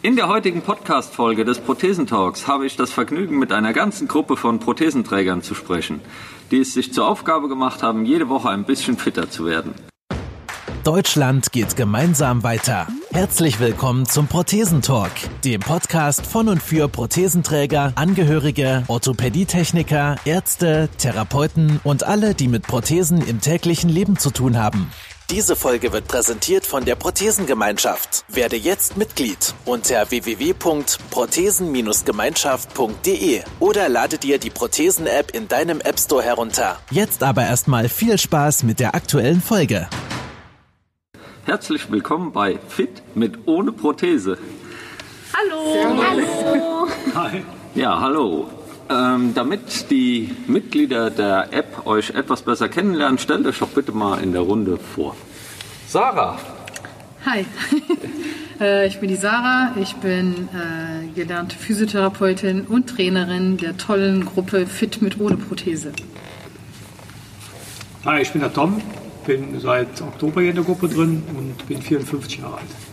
In der heutigen Podcast-Folge des Prothesentalks habe ich das Vergnügen, mit einer ganzen Gruppe von Prothesenträgern zu sprechen, die es sich zur Aufgabe gemacht haben, jede Woche ein bisschen fitter zu werden. Deutschland geht gemeinsam weiter. Herzlich willkommen zum Prothesentalk, dem Podcast von und für Prothesenträger, Angehörige, Orthopädietechniker, Ärzte, Therapeuten und alle, die mit Prothesen im täglichen Leben zu tun haben. Diese Folge wird präsentiert von der Prothesengemeinschaft. Werde jetzt Mitglied unter www.prothesen-gemeinschaft.de oder lade dir die Prothesen-App in deinem App Store herunter. Jetzt aber erstmal viel Spaß mit der aktuellen Folge. Herzlich willkommen bei Fit mit ohne Prothese. Hallo. Hallo. Hi. Ja, hallo. Ähm, damit die Mitglieder der App euch etwas besser kennenlernen, stellt euch doch bitte mal in der Runde vor. Sarah. Hi. Äh, ich bin die Sarah. Ich bin äh, gelernte Physiotherapeutin und Trainerin der tollen Gruppe Fit mit ohne Prothese. Hi, ich bin der Tom, bin seit Oktober hier in der Gruppe drin und bin 54 Jahre alt.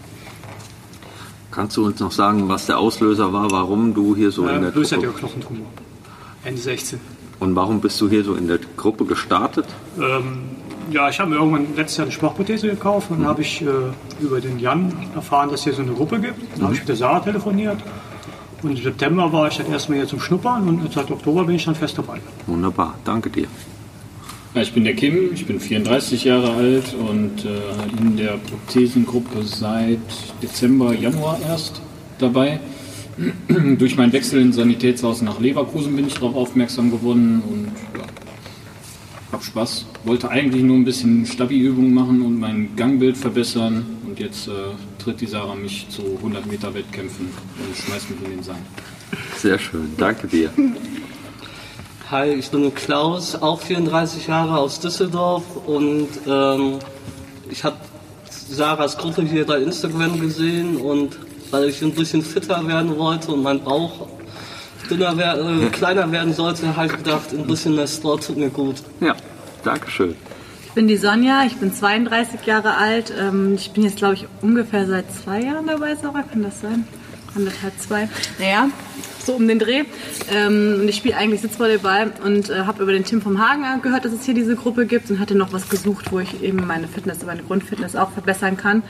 Kannst du uns noch sagen, was der Auslöser war, warum du hier so in Äh, der bösartiger Gruppe... Knochentumor. Ende 16. Und warum bist du hier so in der Gruppe gestartet? Ähm, ja, ich habe mir irgendwann letztes Jahr eine Sportprothese gekauft und dann habe ich äh, über den Jan erfahren, dass es hier so eine Gruppe gibt. Dann habe ich mit der Sarah telefoniert. Und im September war ich dann erstmal hier zum Schnuppern und seit Oktober bin ich dann fest dabei. Wunderbar, danke dir. Ja, ich bin der Kim, ich bin 34 Jahre alt und äh, in der Prothesengruppe seit Dezember, Januar erst dabei. Durch meinen Wechsel ins Sanitätshaus nach Leverkusen bin ich darauf aufmerksam geworden und ja, hab Spaß. Wollte eigentlich nur ein bisschen Stabi-Übungen machen und mein Gangbild verbessern und jetzt äh, tritt die Sarah mich zu 100 Meter Wettkämpfen und schmeißt mich in den Sand. Sehr schön, danke dir. Hi, ich bin Klaus, auch 34 Jahre aus Düsseldorf und ähm, ich habe Sarahs Gruppe hier bei Instagram gesehen und weil ich ein bisschen fitter werden wollte und mein Bauch dünner wer äh, kleiner werden sollte, habe ich gedacht, ein bisschen mehr Sport tut mir gut. Ja, danke schön. Ich bin die Sonja. Ich bin 32 Jahre alt. Ähm, Ich bin jetzt, glaube ich, ungefähr seit zwei Jahren dabei, Sarah. Kann das sein? Anderthalb, zwei. Naja, so um den Dreh. Ähm, Und ich spiele eigentlich Sitzvolleyball und äh, habe über den Tim vom Hagen gehört, dass es hier diese Gruppe gibt und hatte noch was gesucht, wo ich eben meine Fitness, meine Grundfitness auch verbessern kann.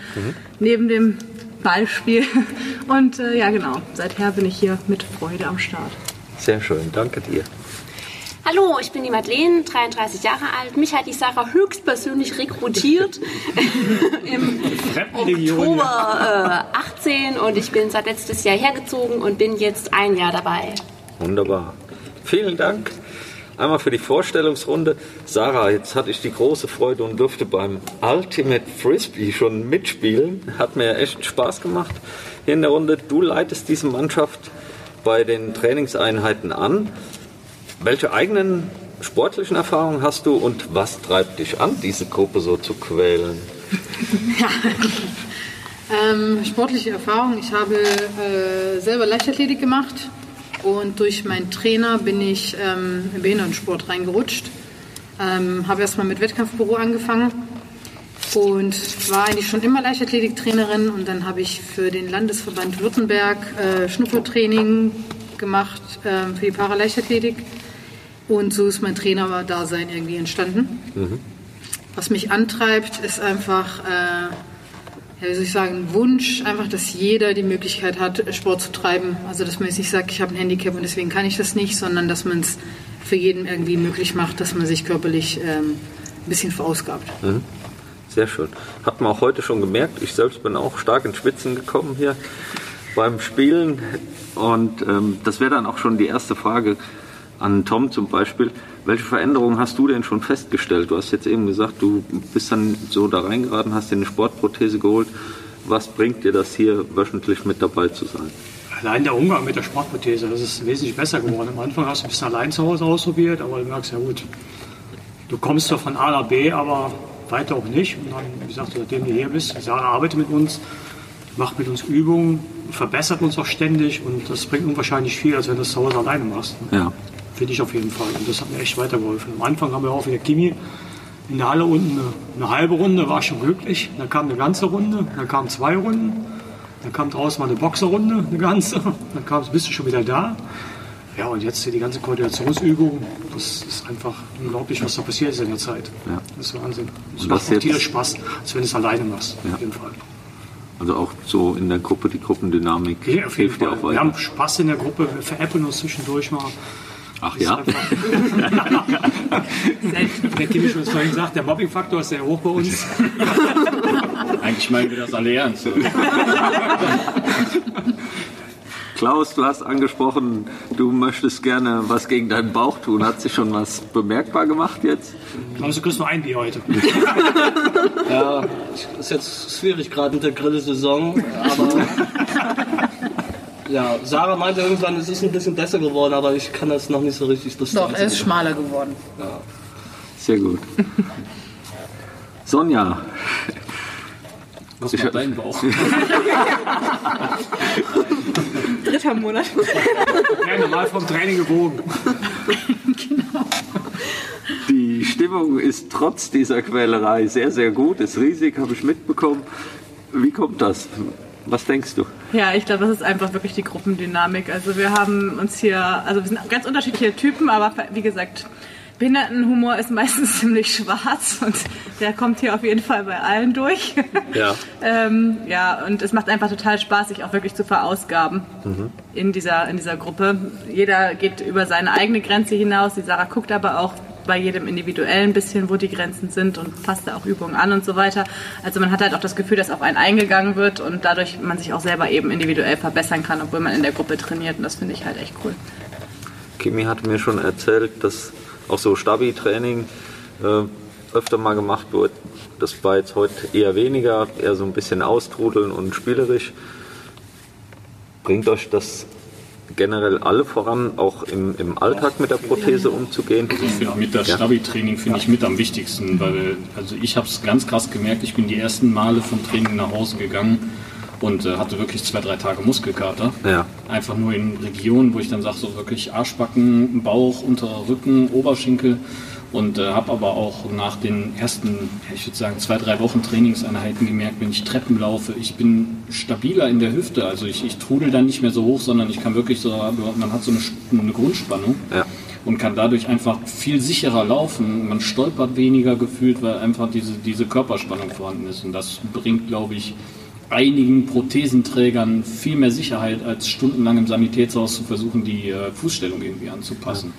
Neben dem Ballspiel. Und äh, ja, genau. Seither bin ich hier mit Freude am Start. Sehr schön, danke dir. Hallo, ich bin die Madeleine, 33 Jahre alt. Mich hat die Sarah höchstpersönlich rekrutiert im Oktober äh, 18 und ich bin seit letztes Jahr hergezogen und bin jetzt ein Jahr dabei. Wunderbar. Vielen Dank. Einmal für die Vorstellungsrunde. Sarah, jetzt hatte ich die große Freude und durfte beim Ultimate Frisbee schon mitspielen. Hat mir echt Spaß gemacht hier in der Runde. Du leitest diese Mannschaft bei den Trainingseinheiten an. Welche eigenen sportlichen Erfahrungen hast du und was treibt dich an, diese Gruppe so zu quälen? Ähm, sportliche Erfahrung. Ich habe äh, selber Leichtathletik gemacht und durch meinen Trainer bin ich ähm, im Behindertensport reingerutscht. Ähm, habe erstmal mit Wettkampfbüro angefangen und war eigentlich schon immer Leichtathletiktrainerin und dann habe ich für den Landesverband Württemberg äh, Schnuppertraining gemacht äh, für die Paraleichtathletik und so ist mein Trainerdasein irgendwie entstanden. Was mich antreibt, ist einfach äh, ja, wie soll ich sagen, Wunsch, einfach, dass jeder die Möglichkeit hat, Sport zu treiben. Also, dass man jetzt nicht sagt, ich habe ein Handicap und deswegen kann ich das nicht, sondern dass man es für jeden irgendwie möglich macht, dass man sich körperlich ähm, ein bisschen verausgabt. Sehr schön. Hat man auch heute schon gemerkt. Ich selbst bin auch stark ins Schwitzen gekommen hier beim Spielen. Und ähm, das wäre dann auch schon die erste Frage an Tom zum Beispiel. Welche Veränderungen hast du denn schon festgestellt? Du hast jetzt eben gesagt, du bist dann so da reingeraten, hast dir eine Sportprothese geholt. Was bringt dir das hier wöchentlich mit dabei zu sein? Allein der Umgang mit der Sportprothese, das ist wesentlich besser geworden. Am Anfang hast du ein bisschen allein zu Hause ausprobiert, aber du merkst ja gut, du kommst zwar von A nach B, aber weiter auch nicht. Und dann, wie gesagt, seitdem du hier bist, Sarah arbeitet mit uns, macht mit uns Übungen, verbessert uns auch ständig und das bringt unwahrscheinlich viel, als wenn du das zu Hause alleine machst. Ja. Finde ich auf jeden Fall. Und das hat mir echt weitergeholfen. Am Anfang haben wir auch wieder Kimi in der Halle unten eine, eine halbe Runde, war schon glücklich. Dann kam eine ganze Runde, dann kamen zwei Runden. Dann kam draußen mal eine Boxerrunde, eine ganze. Dann kam, bist du schon wieder da. Ja, und jetzt hier die ganze Koordinationsübung. Das ist einfach unglaublich, was da passiert ist in der Zeit. Ja. Das ist Wahnsinn. Es Und macht das tierisch Spaß, als wenn du es alleine machst. Ja. Auf jeden Fall. Also auch so in der Gruppe, die Gruppendynamik Ja, auf jeden hilft dir auch Wir weiter. haben Spaß in der Gruppe, wir veräppeln uns zwischendurch mal. Ach ja? der Kimi schon vorhin gesagt, der Mobbing-Faktor ist sehr hoch bei uns. Eigentlich meinen wir das alle ernst. Klaus, du hast angesprochen, du möchtest gerne was gegen deinen Bauch tun. Hat sich schon was bemerkbar gemacht jetzt? Also du kriegst nur ein Bier heute. Ja, ist jetzt schwierig gerade mit der Grillsaison, aber ja, Sarah meinte irgendwann, es ist ein bisschen besser geworden, aber ich kann das noch nicht so richtig Doch, bestätigen. er ist schmaler geworden. Sehr gut. Sonja, Was Ich- macht dein Bauch? Dritter Monat. Ja, normal vom Training gewogen. die Stimmung ist trotz dieser Quälerei sehr, sehr gut, ist riesig, habe ich mitbekommen. Wie kommt das? Was denkst du? Ja, ich glaube, das ist einfach wirklich die Gruppendynamik. Also wir haben uns hier, also wir sind ganz unterschiedliche Typen, aber wie gesagt, Behindertenhumor ist meistens ziemlich schwarz und der kommt hier auf jeden Fall bei allen durch. Ja. ähm, ja, und es macht einfach total Spaß, sich auch wirklich zu verausgaben in, dieser, in dieser Gruppe. Jeder geht über seine eigene Grenze hinaus. Die Sarah guckt aber auch bei jedem individuell ein bisschen, wo die Grenzen sind und passt da auch Übungen an und so weiter. Also man hat halt auch das Gefühl, dass auf einen eingegangen wird und dadurch man sich auch selber eben individuell verbessern kann, obwohl man in der Gruppe trainiert. Und das finde ich halt echt cool. Kimi hat mir schon erzählt, dass auch so Stabi-Training äh, öfter mal gemacht wird. Das war jetzt heute eher weniger, eher so ein bisschen austrudeln und spielerisch. Bringt euch das generell alle voran, auch im, im Alltag mit der Prothese umzugehen? Ich finde mit das Ja. Stabi-Training finde ich mit am wichtigsten, weil also ich habe es ganz krass gemerkt. Ich bin die ersten Male vom Training nach Hause gegangen und äh, hatte wirklich zwei, drei Tage Muskelkater. Ja. Einfach nur in Regionen, wo ich dann sage, so wirklich Arschbacken, Bauch, unterer Rücken, Oberschenkel. Und äh, habe aber auch nach den ersten, ich würde sagen, zwei, drei Wochen Trainingseinheiten gemerkt, wenn ich Treppen laufe, ich bin stabiler in der Hüfte. Also ich, ich trudel dann nicht mehr so hoch, sondern ich kann wirklich so, man hat so eine, eine Grundspannung Ja. und kann dadurch einfach viel sicherer laufen. Man stolpert weniger gefühlt, weil einfach diese, diese Körperspannung vorhanden ist. Und das bringt, glaube ich, einigen Prothesenträgern viel mehr Sicherheit, als stundenlang im Sanitätshaus zu versuchen, die äh, Fußstellung irgendwie anzupassen.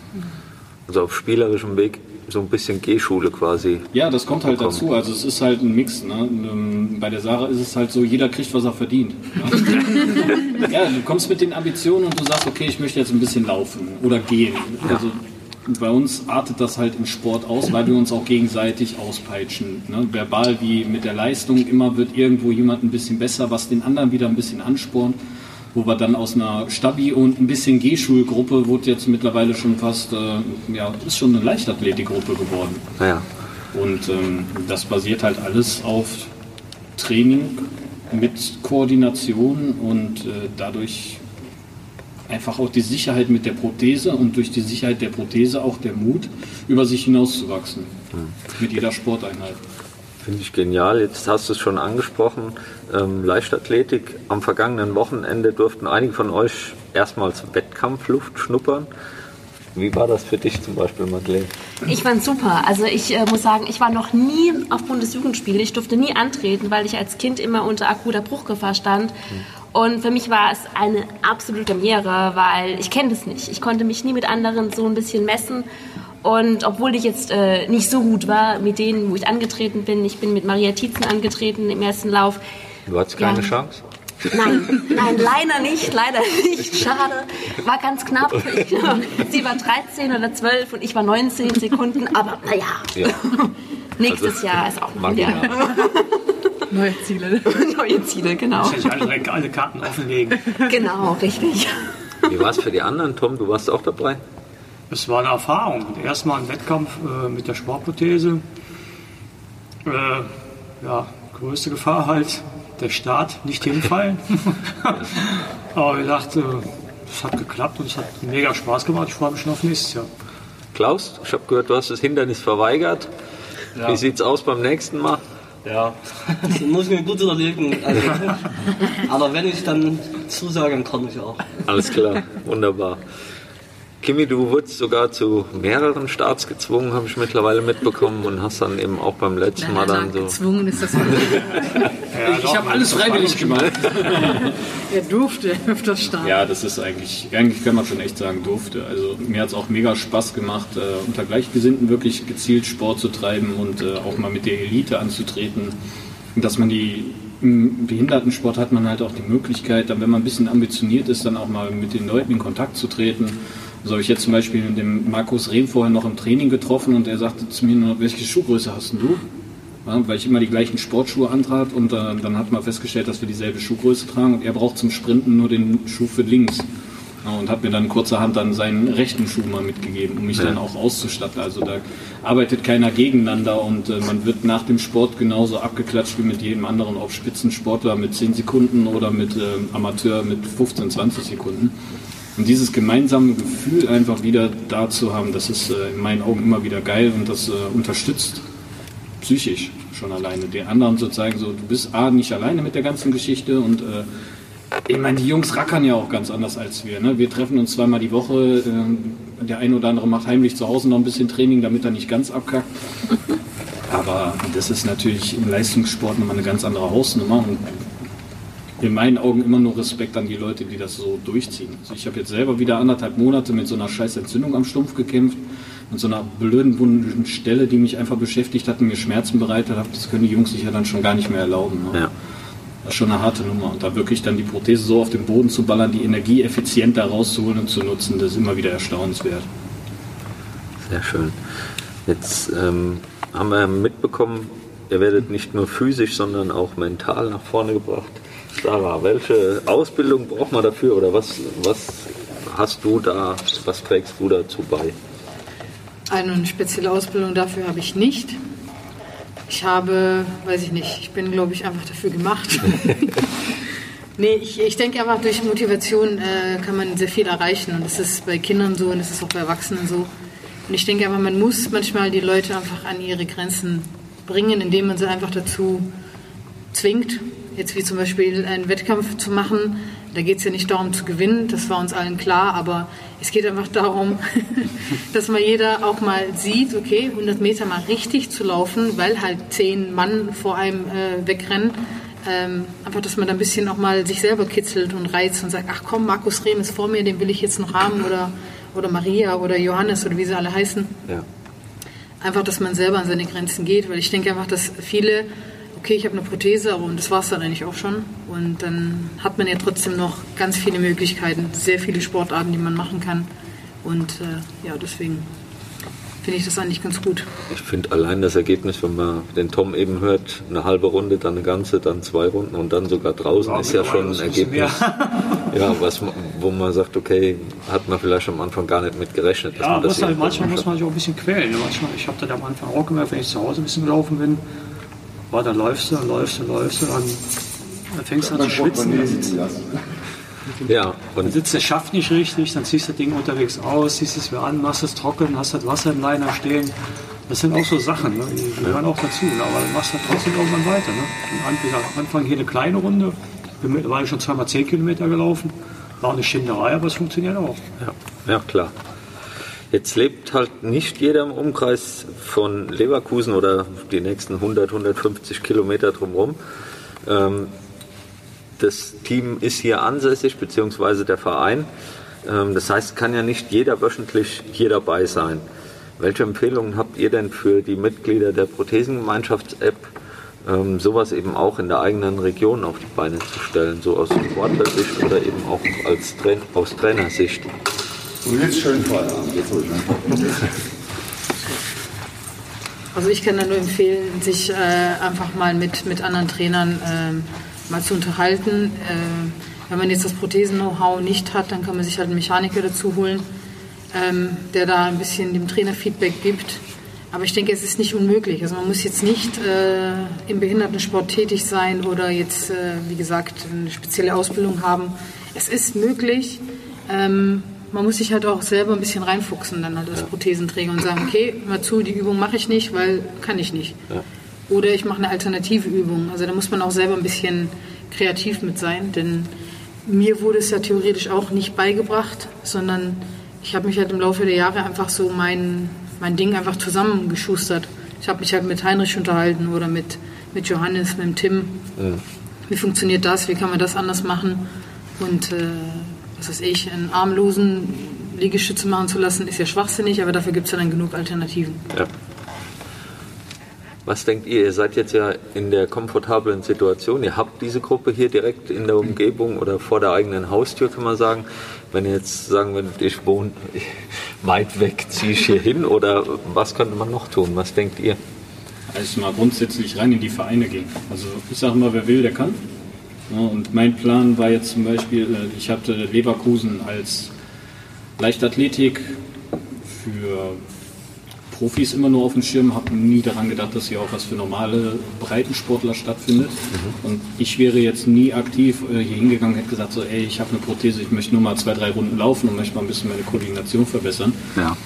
Also auf spielerischem Weg so ein bisschen Gehschule quasi. Ja, das kommt halt Bekommen. dazu. Also es ist halt ein Mix. Ne? Ähm, Bei der Sarah ist es halt so, jeder kriegt, was er verdient. Ne? ja, du kommst mit den Ambitionen und du sagst, okay, ich möchte jetzt ein bisschen laufen oder gehen. Also bei uns artet das halt im Sport aus, weil wir uns auch gegenseitig auspeitschen. Ne? Verbal wie mit der Leistung, immer wird irgendwo jemand ein bisschen besser, was den anderen wieder ein bisschen anspornt. Wo wir dann aus einer Stabi und ein bisschen G-Schulgruppe wurde jetzt mittlerweile schon fast, äh, ja, ist schon eine Leichtathletikgruppe geworden. Naja, Und ähm, das basiert halt alles auf Training mit Koordination und äh, dadurch einfach auch die Sicherheit mit der Prothese und durch die Sicherheit der Prothese auch der Mut, über sich hinauszuwachsen. Mit jeder Sporteinheit. Finde ich genial. Jetzt hast du es schon angesprochen. Ähm, Leichtathletik. Am vergangenen Wochenende durften einige von euch erstmals Wettkampfluft schnuppern. Wie war das für dich zum Beispiel, Madeleine? Ich fand's super. Also ich äh, muss sagen, ich war noch nie auf Bundesjugendspiele. Ich durfte nie antreten, weil ich als Kind immer unter akuter Bruchgefahr stand. Und für mich war es eine absolute Premiere, weil ich kenne das nicht. Ich konnte mich nie mit anderen so ein bisschen messen. Und obwohl ich jetzt äh, nicht so gut war mit denen, wo ich angetreten bin, ich bin mit Maria Tietzen angetreten im ersten Lauf. Du hattest keine Ja. Chance? Nein, nein, leider nicht, leider nicht. Schade. War ganz knapp. Ich, sie war 13 oder 12 und ich war 19 Sekunden, aber naja. Ja. Nächstes Also, Jahr ist auch noch Marginal. wieder Neue Ziele. neue Ziele, genau. Nicht alle, direkt alle Karten offenlegen. Genau, richtig. Wie war es für die anderen, Tom? Du warst auch dabei? Es war eine Erfahrung. Erstmal ein Wettkampf äh, mit der Sportprothese. Äh, ja, größte Gefahr halt, der Start, nicht hinfallen. Aber ich dachte, es hat geklappt und es hat mega Spaß gemacht. Ich freue mich schon auf nächstes Jahr. Klaus, ich habe gehört, du hast das Hindernis verweigert. Ja. Wie sieht's aus beim nächsten Mal? Ja, das muss ich mir gut überlegen. Also, aber wenn ich dann zusage, dann komme ich auch. Alles klar, wunderbar. Kimi, du wurdest sogar zu mehreren Starts gezwungen, habe ich mittlerweile mitbekommen und hast dann eben auch beim letzten Mal dann so. gezwungen ist das mal. ich ich habe alles freiwillig gemacht. er durfte öfter starten. Ja, das ist eigentlich, eigentlich kann man schon echt sagen, durfte. Also mir hat es auch mega Spaß gemacht, äh, unter Gleichgesinnten wirklich gezielt Sport zu treiben und äh, auch mal mit der Elite anzutreten. Und dass man die im Behindertensport hat man halt auch die Möglichkeit, dann, wenn man ein bisschen ambitioniert ist, dann auch mal mit den Leuten in Kontakt zu treten. So habe ich jetzt zum Beispiel mit dem Markus Rehm vorher noch im Training getroffen und er sagte zu mir nur, welche Schuhgröße hast denn du? Ja, weil ich immer die gleichen Sportschuhe antrat und äh, dann hat man festgestellt, dass wir dieselbe Schuhgröße tragen und er braucht zum Sprinten nur den Schuh für links. Ja, und hat mir dann kurzerhand dann seinen rechten Schuh mal mitgegeben, um mich dann auch auszustatten. Also da arbeitet keiner gegeneinander und äh, man wird nach dem Sport genauso abgeklatscht wie mit jedem anderen, ob Spitzensportler mit 10 Sekunden oder mit äh, Amateur mit 15, 20 Sekunden. Und dieses gemeinsame Gefühl einfach wieder da zu haben, das ist äh, in meinen Augen immer wieder geil und das äh, unterstützt psychisch schon alleine. Den anderen zu zeigen, so, du bist A, nicht alleine mit der ganzen Geschichte und äh, ich meine, die Jungs rackern ja auch ganz anders als wir. Ne? Wir treffen uns zweimal die Woche. Äh, der eine oder andere macht heimlich zu Hause noch ein bisschen Training, damit er nicht ganz abkackt. Aber das ist natürlich im Leistungssport nochmal eine ganz andere Hausnummer. Und in meinen Augen immer nur Respekt an die Leute, die das so durchziehen. Also ich habe jetzt selber wieder anderthalb Monate mit so einer scheiß Entzündung am Stumpf gekämpft, mit so einer blöden wunden Stelle, die mich einfach beschäftigt hat und mir Schmerzen bereitet hat. Das können die Jungs sich ja dann schon gar nicht mehr erlauben. Ne? Ja. Das ist schon eine harte Nummer. Und da wirklich dann die Prothese so auf den Boden zu ballern, die Energie effizient da rauszuholen und zu nutzen, das ist immer wieder erstaunenswert. Sehr schön. Jetzt ähm, haben wir mitbekommen, ihr werdet nicht nur physisch, sondern auch mental nach vorne gebracht. Sarah, welche Ausbildung braucht man dafür oder was, was hast du da, was trägst du dazu bei? Eine spezielle Ausbildung dafür habe ich nicht. Ich habe, weiß ich nicht, ich bin, glaube ich, einfach dafür gemacht. nee, ich, ich denke einfach, durch Motivation äh, kann man sehr viel erreichen. Und das ist bei Kindern so und das ist auch bei Erwachsenen so. Und ich denke einfach, man muss manchmal die Leute einfach an ihre Grenzen bringen, indem man sie einfach dazu zwingt, jetzt wie zum Beispiel einen Wettkampf zu machen. Da geht es ja nicht darum zu gewinnen, das war uns allen klar, aber es geht einfach darum, dass mal jeder auch mal sieht, okay, 100 Meter mal richtig zu laufen, weil halt zehn Mann vor einem äh, wegrennen. Ähm, einfach, dass man da ein bisschen auch mal sich selber kitzelt und reizt und sagt, ach komm, Markus Rehm ist vor mir, den will ich jetzt noch haben oder, oder Maria oder Johannes oder wie sie alle heißen. Ja. Einfach, dass man selber an seine Grenzen geht, weil ich denke einfach, dass viele okay, ich habe eine Prothese, aber das war es dann eigentlich auch schon. Und dann hat man ja trotzdem noch ganz viele Möglichkeiten, sehr viele Sportarten, die man machen kann. Und äh, ja, deswegen finde ich das eigentlich ganz gut. Ich finde allein das Ergebnis, wenn man den Tom eben hört, eine halbe Runde, dann eine ganze, dann zwei Runden und dann sogar draußen, Ja, ist ja schon ein Ergebnis. Ja, was, wo man sagt, okay, hat man vielleicht am Anfang gar nicht mit gerechnet. dass Ja, man das muss halt, manchmal muss man sich auch ein bisschen quälen. ne? Manchmal, ich habe dann am Anfang auch gemerkt, wenn ich zu Hause ein bisschen gelaufen bin, war, dann läufst du, dann läufst du, läufst du, dann, dann fängst du an zu schwitzen. Dann sitzt, Ja, dann und sitzt der Schaft nicht richtig, dann ziehst du das Ding unterwegs aus, ziehst es wieder an, machst es trocken, hast das Wasser im Liner stehen. Das sind auch so Sachen, ne? die gehören auch dazu. Ne? Aber du machst dann trotzdem irgendwann weiter. Ne? Und an, wie gesagt, am Anfang hier eine kleine Runde, bin mittlerweile schon zweimal 10 Kilometer gelaufen. War eine Schinderei, aber es funktioniert auch. Ja, ja, klar. Jetzt lebt halt nicht jeder im Umkreis von Leverkusen oder die nächsten 100, 150 Kilometer drumherum. Ähm, das Team ist hier ansässig, beziehungsweise der Verein. Ähm, das heißt, kann ja nicht jeder wöchentlich hier dabei sein. Welche Empfehlungen habt ihr denn für die Mitglieder der Prothesengemeinschafts-App, ähm, sowas eben auch in der eigenen Region auf die Beine zu stellen, so aus Sportlersicht oder eben auch als Train aus Trainersicht? Und jetzt schön Feierabend. Jetzt ruhig? Also ich kann da nur empfehlen, sich äh, einfach mal mit, mit anderen Trainern ähm, mal zu unterhalten. Äh, wenn man jetzt das Prothesen-Know-how nicht hat, dann kann man sich halt einen Mechaniker dazu holen, ähm, der da ein bisschen dem Trainer Feedback gibt. Aber ich denke, es ist nicht unmöglich. Also man muss jetzt nicht äh, im Behindertensport tätig sein oder jetzt, äh, wie gesagt, eine spezielle Ausbildung haben. Es ist möglich. Ähm, man muss sich halt auch selber ein bisschen reinfuchsen dann halt als Prothesenträger und sagen, okay, mal zu, die Übung mache ich nicht, weil kann ich nicht. Oder ich mache eine alternative Übung. Also da muss man auch selber ein bisschen kreativ mit sein, denn mir wurde es ja theoretisch auch nicht beigebracht, sondern ich habe mich halt im Laufe der Jahre einfach so mein, mein Ding einfach zusammengeschustert. Ich habe mich halt mit Heinrich unterhalten oder mit, mit Johannes, mit dem Tim. Ja. Wie funktioniert das? Wie kann man das anders machen? Und äh, was weiß ich, einen armlosen Liegestütze machen zu lassen, ist ja schwachsinnig, aber dafür gibt es ja dann genug Alternativen. Ja. Was denkt ihr? Ihr seid jetzt ja in der komfortablen Situation. Ihr habt diese Gruppe hier direkt in der Umgebung oder vor der eigenen Haustür, kann man sagen. Wenn ihr jetzt sagen würdet, ich wohne weit weg, ziehe ich hier hin oder was könnte man noch tun? Was denkt ihr? Also mal grundsätzlich rein in die Vereine gehen. Also ich sage mal, wer will, der kann. Ja, und mein Plan war jetzt zum Beispiel, äh, ich hatte Leverkusen als Leichtathletik für Profis immer nur auf dem Schirm, habe nie daran gedacht, dass hier auch was für normale Breitensportler stattfindet. Und ich wäre jetzt nie aktiv äh, hier hingegangen, hätte gesagt, so, ey, ich habe eine Prothese, ich möchte nur mal zwei, drei Runden laufen und möchte mal ein bisschen meine Koordination verbessern. Ja.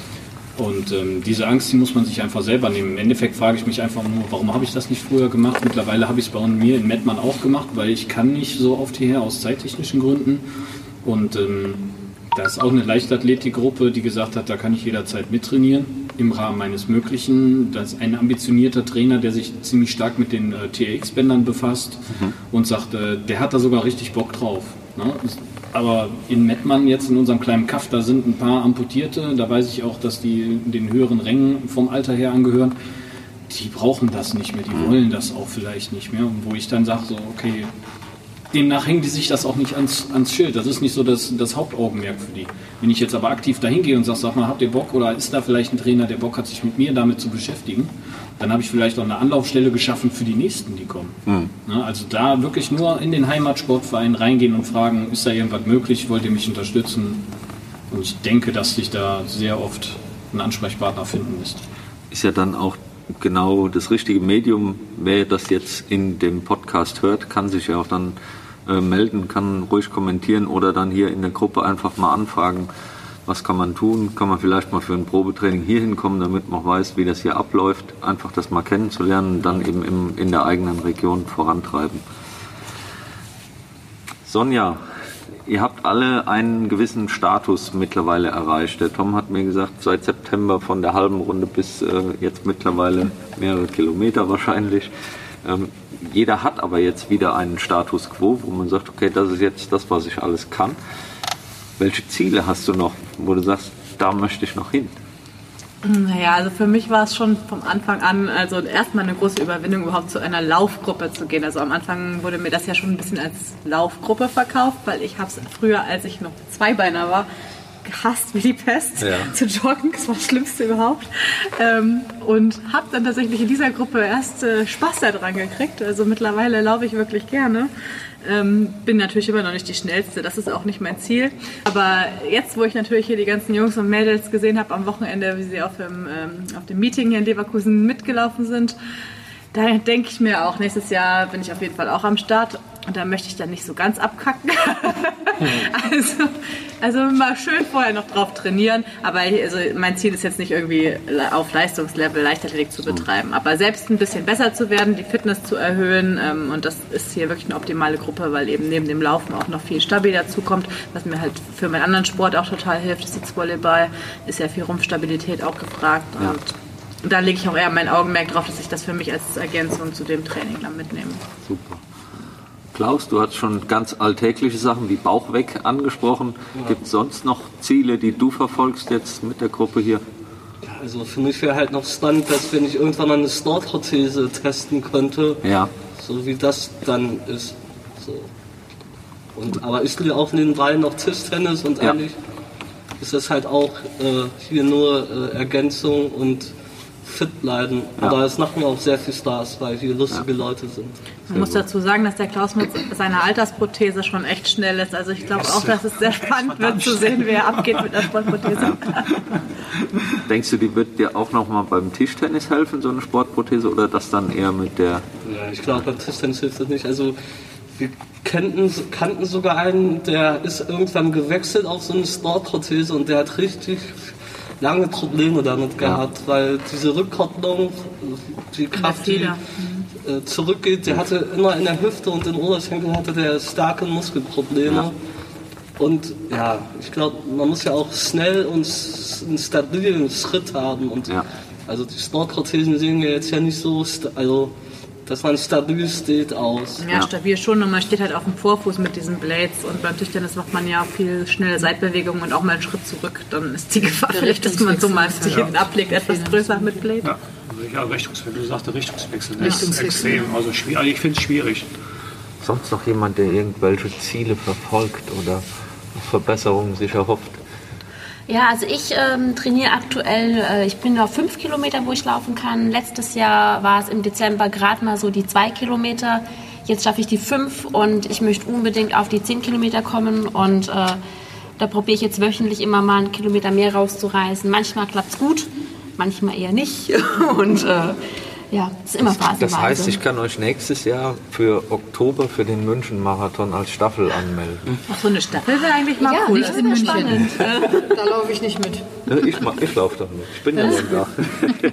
Und ähm, diese Angst, die muss man sich einfach selber nehmen. Im Endeffekt frage ich mich einfach nur, warum habe ich das nicht früher gemacht? Mittlerweile habe ich es bei mir in Mettmann auch gemacht, weil ich kann nicht so oft hierher aus zeittechnischen Gründen. Und ähm, da ist auch eine Leichtathletikgruppe, die gesagt hat, da kann ich jederzeit mittrainieren im Rahmen meines Möglichen. Da ist ein ambitionierter Trainer, der sich ziemlich stark mit den äh, TRX-Bändern befasst und sagt, äh, der hat da sogar richtig Bock drauf. Ne? Aber in Mettmann jetzt in unserem kleinen Kaff, da sind ein paar Amputierte, da weiß ich auch, dass die den höheren Rängen vom Alter her angehören. Die brauchen das nicht mehr, die wollen das auch vielleicht nicht mehr. Und wo ich dann sage, so, okay, demnach hängen die sich das auch nicht ans, ans Schild. Das ist nicht so das, das Hauptaugenmerk für die. Wenn ich jetzt aber aktiv dahin gehe und sage, sag mal, habt ihr Bock oder ist da vielleicht ein Trainer, der Bock hat, sich mit mir damit zu beschäftigen, dann habe ich vielleicht auch eine Anlaufstelle geschaffen für die Nächsten, die kommen. Na, also da wirklich nur in den Heimatsportverein reingehen und fragen, ist da irgendwas möglich, wollt ihr mich unterstützen? Und ich denke, dass sich da sehr oft ein Ansprechpartner finden lässt. Ist ja dann auch genau das richtige Medium. Wer das jetzt in dem Podcast hört, kann sich ja auch dann äh, melden, kann ruhig kommentieren oder dann hier in der Gruppe einfach mal anfragen, was kann man tun? Kann man vielleicht mal für ein Probetraining hier hinkommen, damit man weiß, wie das hier abläuft? Einfach das mal kennenzulernen und dann eben im, in der eigenen Region vorantreiben. Sonja, ihr habt alle einen gewissen Status mittlerweile erreicht. Der Tom hat mir gesagt, seit September von der halben Runde bis äh, jetzt mittlerweile mehrere Kilometer wahrscheinlich. Ähm, jeder hat aber jetzt wieder einen Status quo, wo man sagt, okay, das ist jetzt das, was ich alles kann. Welche Ziele hast du noch, wo du sagst, da möchte ich noch hin? Naja, also für mich war es schon vom Anfang an, also erstmal eine große Überwindung, überhaupt zu einer Laufgruppe zu gehen. Also am Anfang wurde mir das ja schon ein bisschen als Laufgruppe verkauft, weil ich habe es früher, als ich noch Zweibeiner war, gehasst wie die Pest Ja. zu joggen. Das war das Schlimmste überhaupt. Ähm, und habe dann tatsächlich in dieser Gruppe erst äh, Spaß daran gekriegt. Also mittlerweile laufe ich wirklich gerne. Ähm, bin natürlich immer noch nicht die schnellste, das ist auch nicht mein Ziel. Aber jetzt, wo ich natürlich hier die ganzen Jungs und Mädels gesehen habe am Wochenende, wie sie auf dem, ähm, auf dem Meeting hier in Leverkusen mitgelaufen sind, da denke ich mir auch, nächstes Jahr bin ich auf jeden Fall auch am Start. Und da möchte ich dann nicht so ganz abkacken. also, also mal schön vorher noch drauf trainieren. Aber also mein Ziel ist jetzt nicht irgendwie auf Leistungslevel Leichtathletik zu betreiben. Aber selbst ein bisschen besser zu werden, die Fitness zu erhöhen. Ähm, und das ist hier wirklich eine optimale Gruppe, weil eben neben dem Laufen auch noch viel Stabi dazukommt. Was mir halt für meinen anderen Sport auch total hilft, ist Sitzvolleyball. Ist ja viel Rumpfstabilität auch gefragt. Und da lege ich auch eher mein Augenmerk drauf, dass ich das für mich als Ergänzung zu dem Training dann mitnehme. Super. Klaus, du hast schon ganz alltägliche Sachen wie Bauch weg angesprochen. Gibt es sonst noch Ziele, die du verfolgst jetzt mit der Gruppe hier? Also für mich wäre halt noch spannend, dass wenn ich irgendwann mal eine Store-Prothese testen könnte, Ja. so wie das dann ist. So. Und, aber ich spiele auch nebenbei noch Tischtennis und Ja. eigentlich ist das halt auch äh, hier nur äh, Ergänzung und fit bleiben. Ja. Aber es macht mir auch sehr viel Spaß, weil hier lustige Leute sind. Man muss dazu sagen, dass der Klaus mit seiner Altersprothese schon echt schnell ist. Also ich glaube auch, dass es sehr spannend wird zu sehen, wer abgeht mit der Sportprothese. Denkst du, die wird dir auch noch mal beim Tischtennis helfen, so eine Sportprothese, oder das dann eher mit der... Ja, ich glaube, beim Tischtennis hilft das nicht. Also wir kannten, kannten sogar einen, der ist irgendwann gewechselt auf so eine Sportprothese und der hat richtig lange Probleme damit gehabt, weil diese Rückkopplung, die Kraft, die äh, zurückgeht, der hatte immer in der Hüfte und in Oberschenkel hatte der starke Muskelprobleme. Und ja, ich glaube, man muss ja auch schnell und einen stabilen Schritt haben. Und Ja. also die Sportprothesen sehen ja jetzt ja nicht so, also dass man stabil steht aus. Ja, stabil schon und man steht halt auf dem Vorfuß mit diesen Blades und beim Tischtennis macht man ja auch viel schnelle Seitbewegungen und auch mal einen Schritt zurück. Dann ist die Gefahr Der vielleicht, dass man so mal Richtungswechsel. sich hinten ablegt, etwas größer mit Blade. Ja, also ja Richtungswechsel, du sagte Richtungswechsel. Das ist Richtungswechsel. extrem, also, schwierig, also ich finde es schwierig. Sonst noch jemand, der irgendwelche Ziele verfolgt oder Verbesserungen sich erhofft? Ja, also ich ähm, trainiere aktuell, äh, ich bin auf fünf Kilometer, wo ich laufen kann. Letztes Jahr war es im Dezember gerade mal so die zwei Kilometer. Jetzt schaffe ich die fünf und ich möchte unbedingt auf die zehn Kilometer kommen und äh, da probiere ich jetzt wöchentlich immer mal einen Kilometer mehr rauszureißen. Manchmal klappt es gut, manchmal eher nicht und äh, ja, es ist immer phasenweise. Das heißt, ich kann euch nächstes Jahr für Oktober für den München-Marathon als Staffel anmelden. Auch so eine Staffel wäre eigentlich mal ja, cool. das ist immer spannend. Da laufe ich nicht mit. Ich, ich laufe doch nicht. Ich bin ja schon da.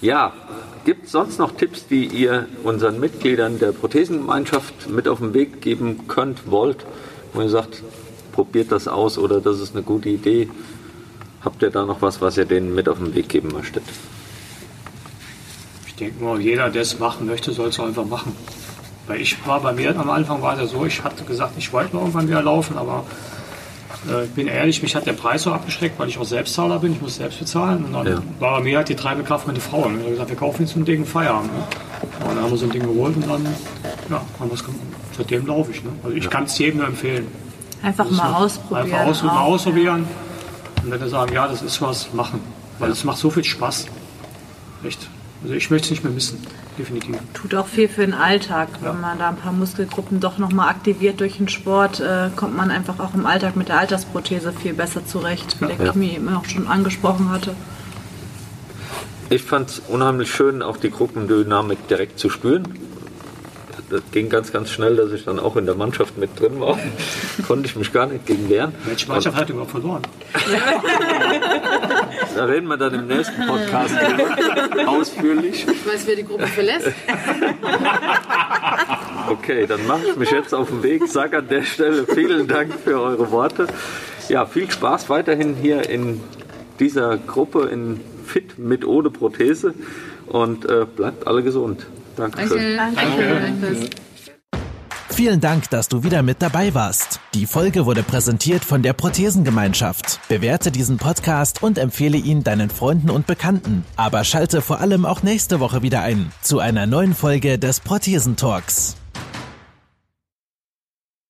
ja, gibt es sonst noch Tipps, die ihr unseren Mitgliedern der Prothesengemeinschaft mit auf den Weg geben könnt, wollt? Wo ihr sagt, probiert das aus oder das ist eine gute Idee. Habt ihr da noch was, was ihr denen mit auf den Weg geben möchtet? Ich denke mal, jeder, der es machen möchte, soll es einfach machen. Weil ich war bei mir am Anfang war es ja so, ich hatte gesagt, ich wollte mal irgendwann wieder laufen, aber äh, ich bin ehrlich, mich hat der Preis so abgeschreckt, weil ich auch Selbstzahler bin, ich muss selbst bezahlen. Und dann Ja. war bei mir halt die treibende Kraft meine Frau. Und wir haben gesagt, wir kaufen jetzt so ein Ding Feierabend. Ne? Und dann haben wir so ein Ding geholt und dann ja, haben wir es gemacht. Seitdem laufe ich. Ne? Also ich kann es jedem nur empfehlen. Einfach mal ausprobieren. Einfach aus, mal ausprobieren. Und wenn wir sagen, ja, das ist was, machen. Weil es macht so viel Spaß. Echt. Also ich möchte es nicht mehr missen. Definitiv. Tut auch viel für den Alltag. Wenn man da ein paar Muskelgruppen doch nochmal aktiviert durch den Sport, äh, kommt man einfach auch im Alltag mit der Altersprothese viel besser zurecht, wie der Ja. Kimi eben auch schon angesprochen hatte. Ich fand es unheimlich schön, auch die Gruppendynamik direkt zu spüren. Das ging ganz, ganz schnell, dass ich dann auch in der Mannschaft mit drin war. Konnte ich mich gar nicht gegen wehren. Welche Mannschaft hat überhaupt verloren? Da reden wir dann im nächsten Podcast ausführlich. Ich weiß, wer die Gruppe verlässt. Okay, dann mache ich mich jetzt auf den Weg. Sag an der Stelle vielen Dank für eure Worte. Ja, viel Spaß weiterhin hier in dieser Gruppe in Fit mit ohne Prothese und äh, bleibt alle gesund. Dankeschön. Danke. Danke. Vielen Dank, dass du wieder mit dabei warst. Die Folge wurde präsentiert von der Prothesengemeinschaft. Bewerte diesen Podcast und empfehle ihn deinen Freunden und Bekannten. Aber schalte vor allem auch nächste Woche wieder ein zu einer neuen Folge des Prothesentalks.